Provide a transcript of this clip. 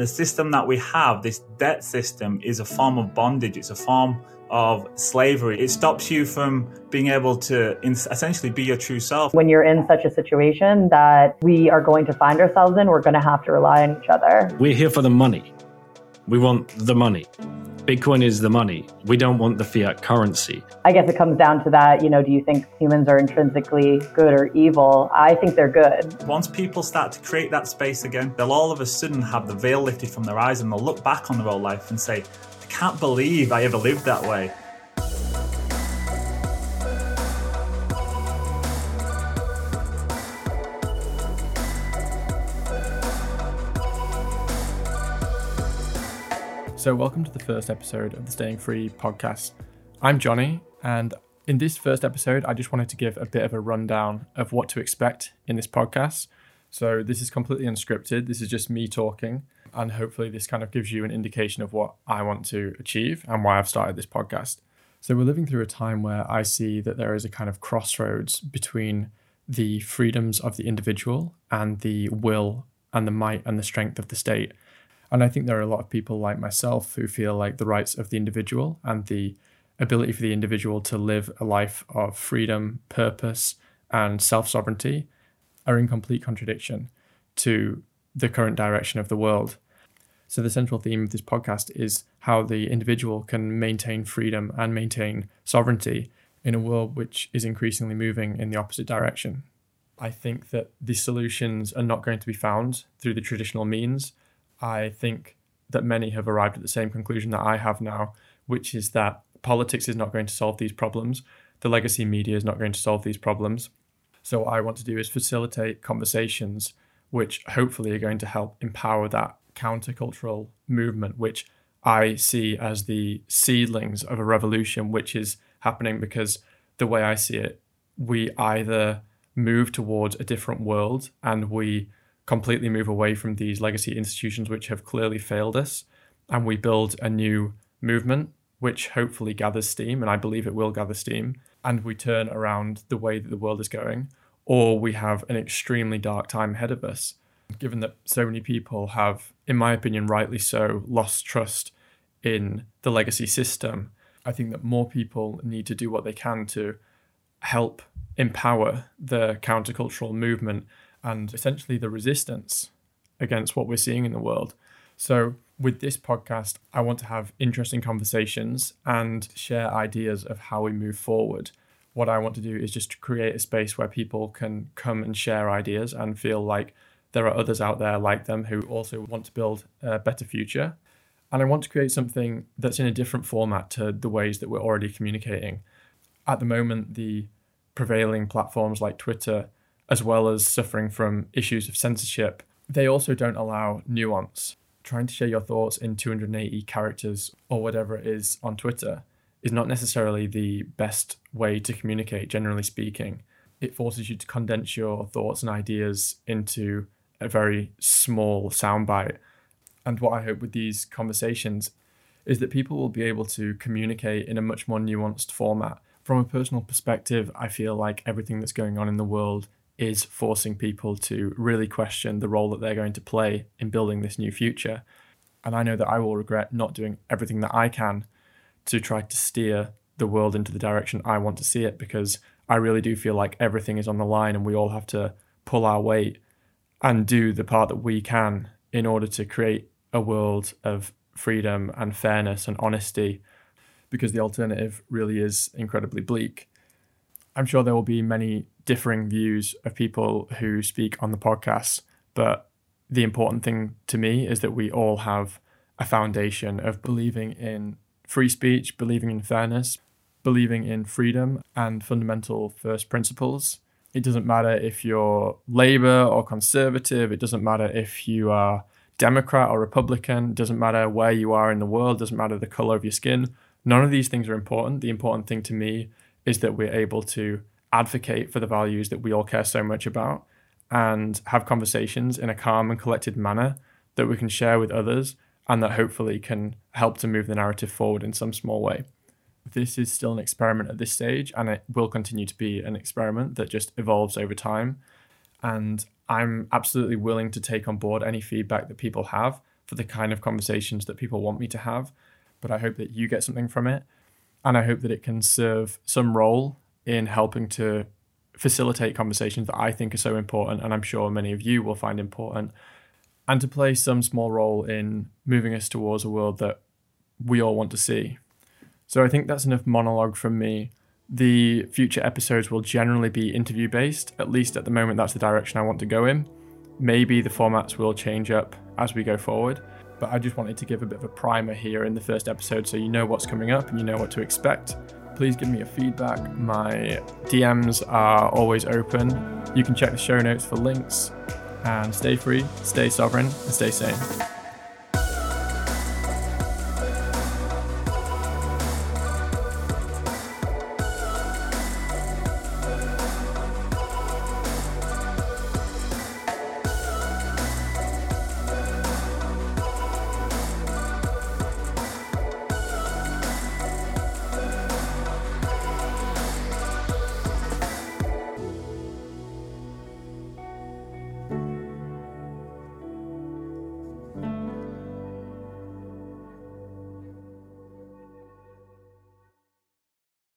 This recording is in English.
The system that we have, this debt system, is a form of bondage. It's a form of slavery. It stops you from being able to essentially be your true self. When you're in such a situation that we are going to find ourselves in, we're going to have to rely on each other. We're here for the money. We want the money. Bitcoin is the money. We don't want the fiat currency. I guess it comes down to that, you know, do you think humans are intrinsically good or evil? I think they're good. Once people start to create that space again, they'll all of a sudden have the veil lifted from their eyes and they'll look back on their old life and say, I can't believe I ever lived that way. So, welcome to the first episode of the Staying Free podcast. I'm Jonny, and in this first episode, I just wanted to give a bit of a rundown of what to expect in this podcast. So, this is completely unscripted, this is just me talking, and hopefully, this kind of gives you an indication of what I want to achieve and why I've started this podcast. So, we're living through a time where I see that there is a kind of crossroads between the freedoms of the individual and the will and the might and the strength of the state. And I think there are a lot of people like myself who feel like the rights of the individual and the ability for the individual to live a life of freedom, purpose, and self sovereignty are in complete contradiction to the current direction of the world. So, the central theme of this podcast is how the individual can maintain freedom and maintain sovereignty in a world which is increasingly moving in the opposite direction. I think that the solutions are not going to be found through the traditional means, I think that many have arrived at the same conclusion that I have now, which is that politics is not going to solve these problems. The legacy media is not going to solve these problems. So, what I want to do is facilitate conversations which hopefully are going to help empower that countercultural movement, which I see as the seedlings of a revolution, which is happening because the way I see it, we either move towards a different world and we completely move away from these legacy institutions which have clearly failed us and we build a new movement which hopefully gathers steam and I believe it will gather steam and we turn around the way that the world is going or we have an extremely dark time ahead of us given that so many people have in my opinion rightly so lost trust in the legacy system. I think that more people need to do what they can to help empower the countercultural movement and essentially the resistance against what we're seeing in the world. So, with this podcast, I want to have interesting conversations and share ideas of how we move forward. What I want to do is just to create a space where people can come and share ideas and feel like there are others out there like them who also want to build a better future. And I want to create something that's in a different format to the ways that we're already communicating. At the moment, the prevailing platforms like Twitter as well as suffering from issues of censorship, they also don't allow nuance. Trying to share your thoughts in 280 characters or whatever it is on Twitter is not necessarily the best way to communicate, generally speaking. It forces you to condense your thoughts and ideas into a very small soundbite. And what I hope with these conversations is that people will be able to communicate in a much more nuanced format. From a personal perspective, I feel like everything that's going on in the world is forcing people to really question the role that they're going to play in building this new future. And I know that I will regret not doing everything that I can to try to steer the world into the direction I want to see it because I really do feel like everything is on the line and we all have to pull our weight and do the part that we can in order to create a world of freedom and fairness and honesty because the alternative really is incredibly bleak. I'm sure there will be many differing views of people who speak on the podcast, but the important thing to me is that we all have a foundation of believing in free speech, believing in fairness, believing in freedom and fundamental first principles. It doesn't matter if you're Labour or Conservative, it doesn't matter if you are Democrat or Republican, it doesn't matter where you are in the world, it doesn't matter the colour of your skin. None of these things are important. The important thing to me is that we're able to advocate for the values that we all care so much about and have conversations in a calm and collected manner that we can share with others and that hopefully can help to move the narrative forward in some small way. This is still an experiment at this stage, and it will continue to be an experiment that just evolves over time. And I'm absolutely willing to take on board any feedback that people have for the kind of conversations that people want me to have, but I hope that you get something from it. And I hope that it can serve some role in helping to facilitate conversations that I think are so important, and I'm sure many of you will find important, and to play some small role in moving us towards a world that we all want to see. So I think that's enough monologue from me. The future episodes will generally be interview based, at least at the moment, that's the direction I want to go in. Maybe the formats will change up as we go forward, but I just wanted to give a bit of a primer here in the first episode so you know what's coming up and you know what to expect. Please give me a feedback. My DMs are always open. You can check the show notes for links and stay free, stay sovereign, and stay sane.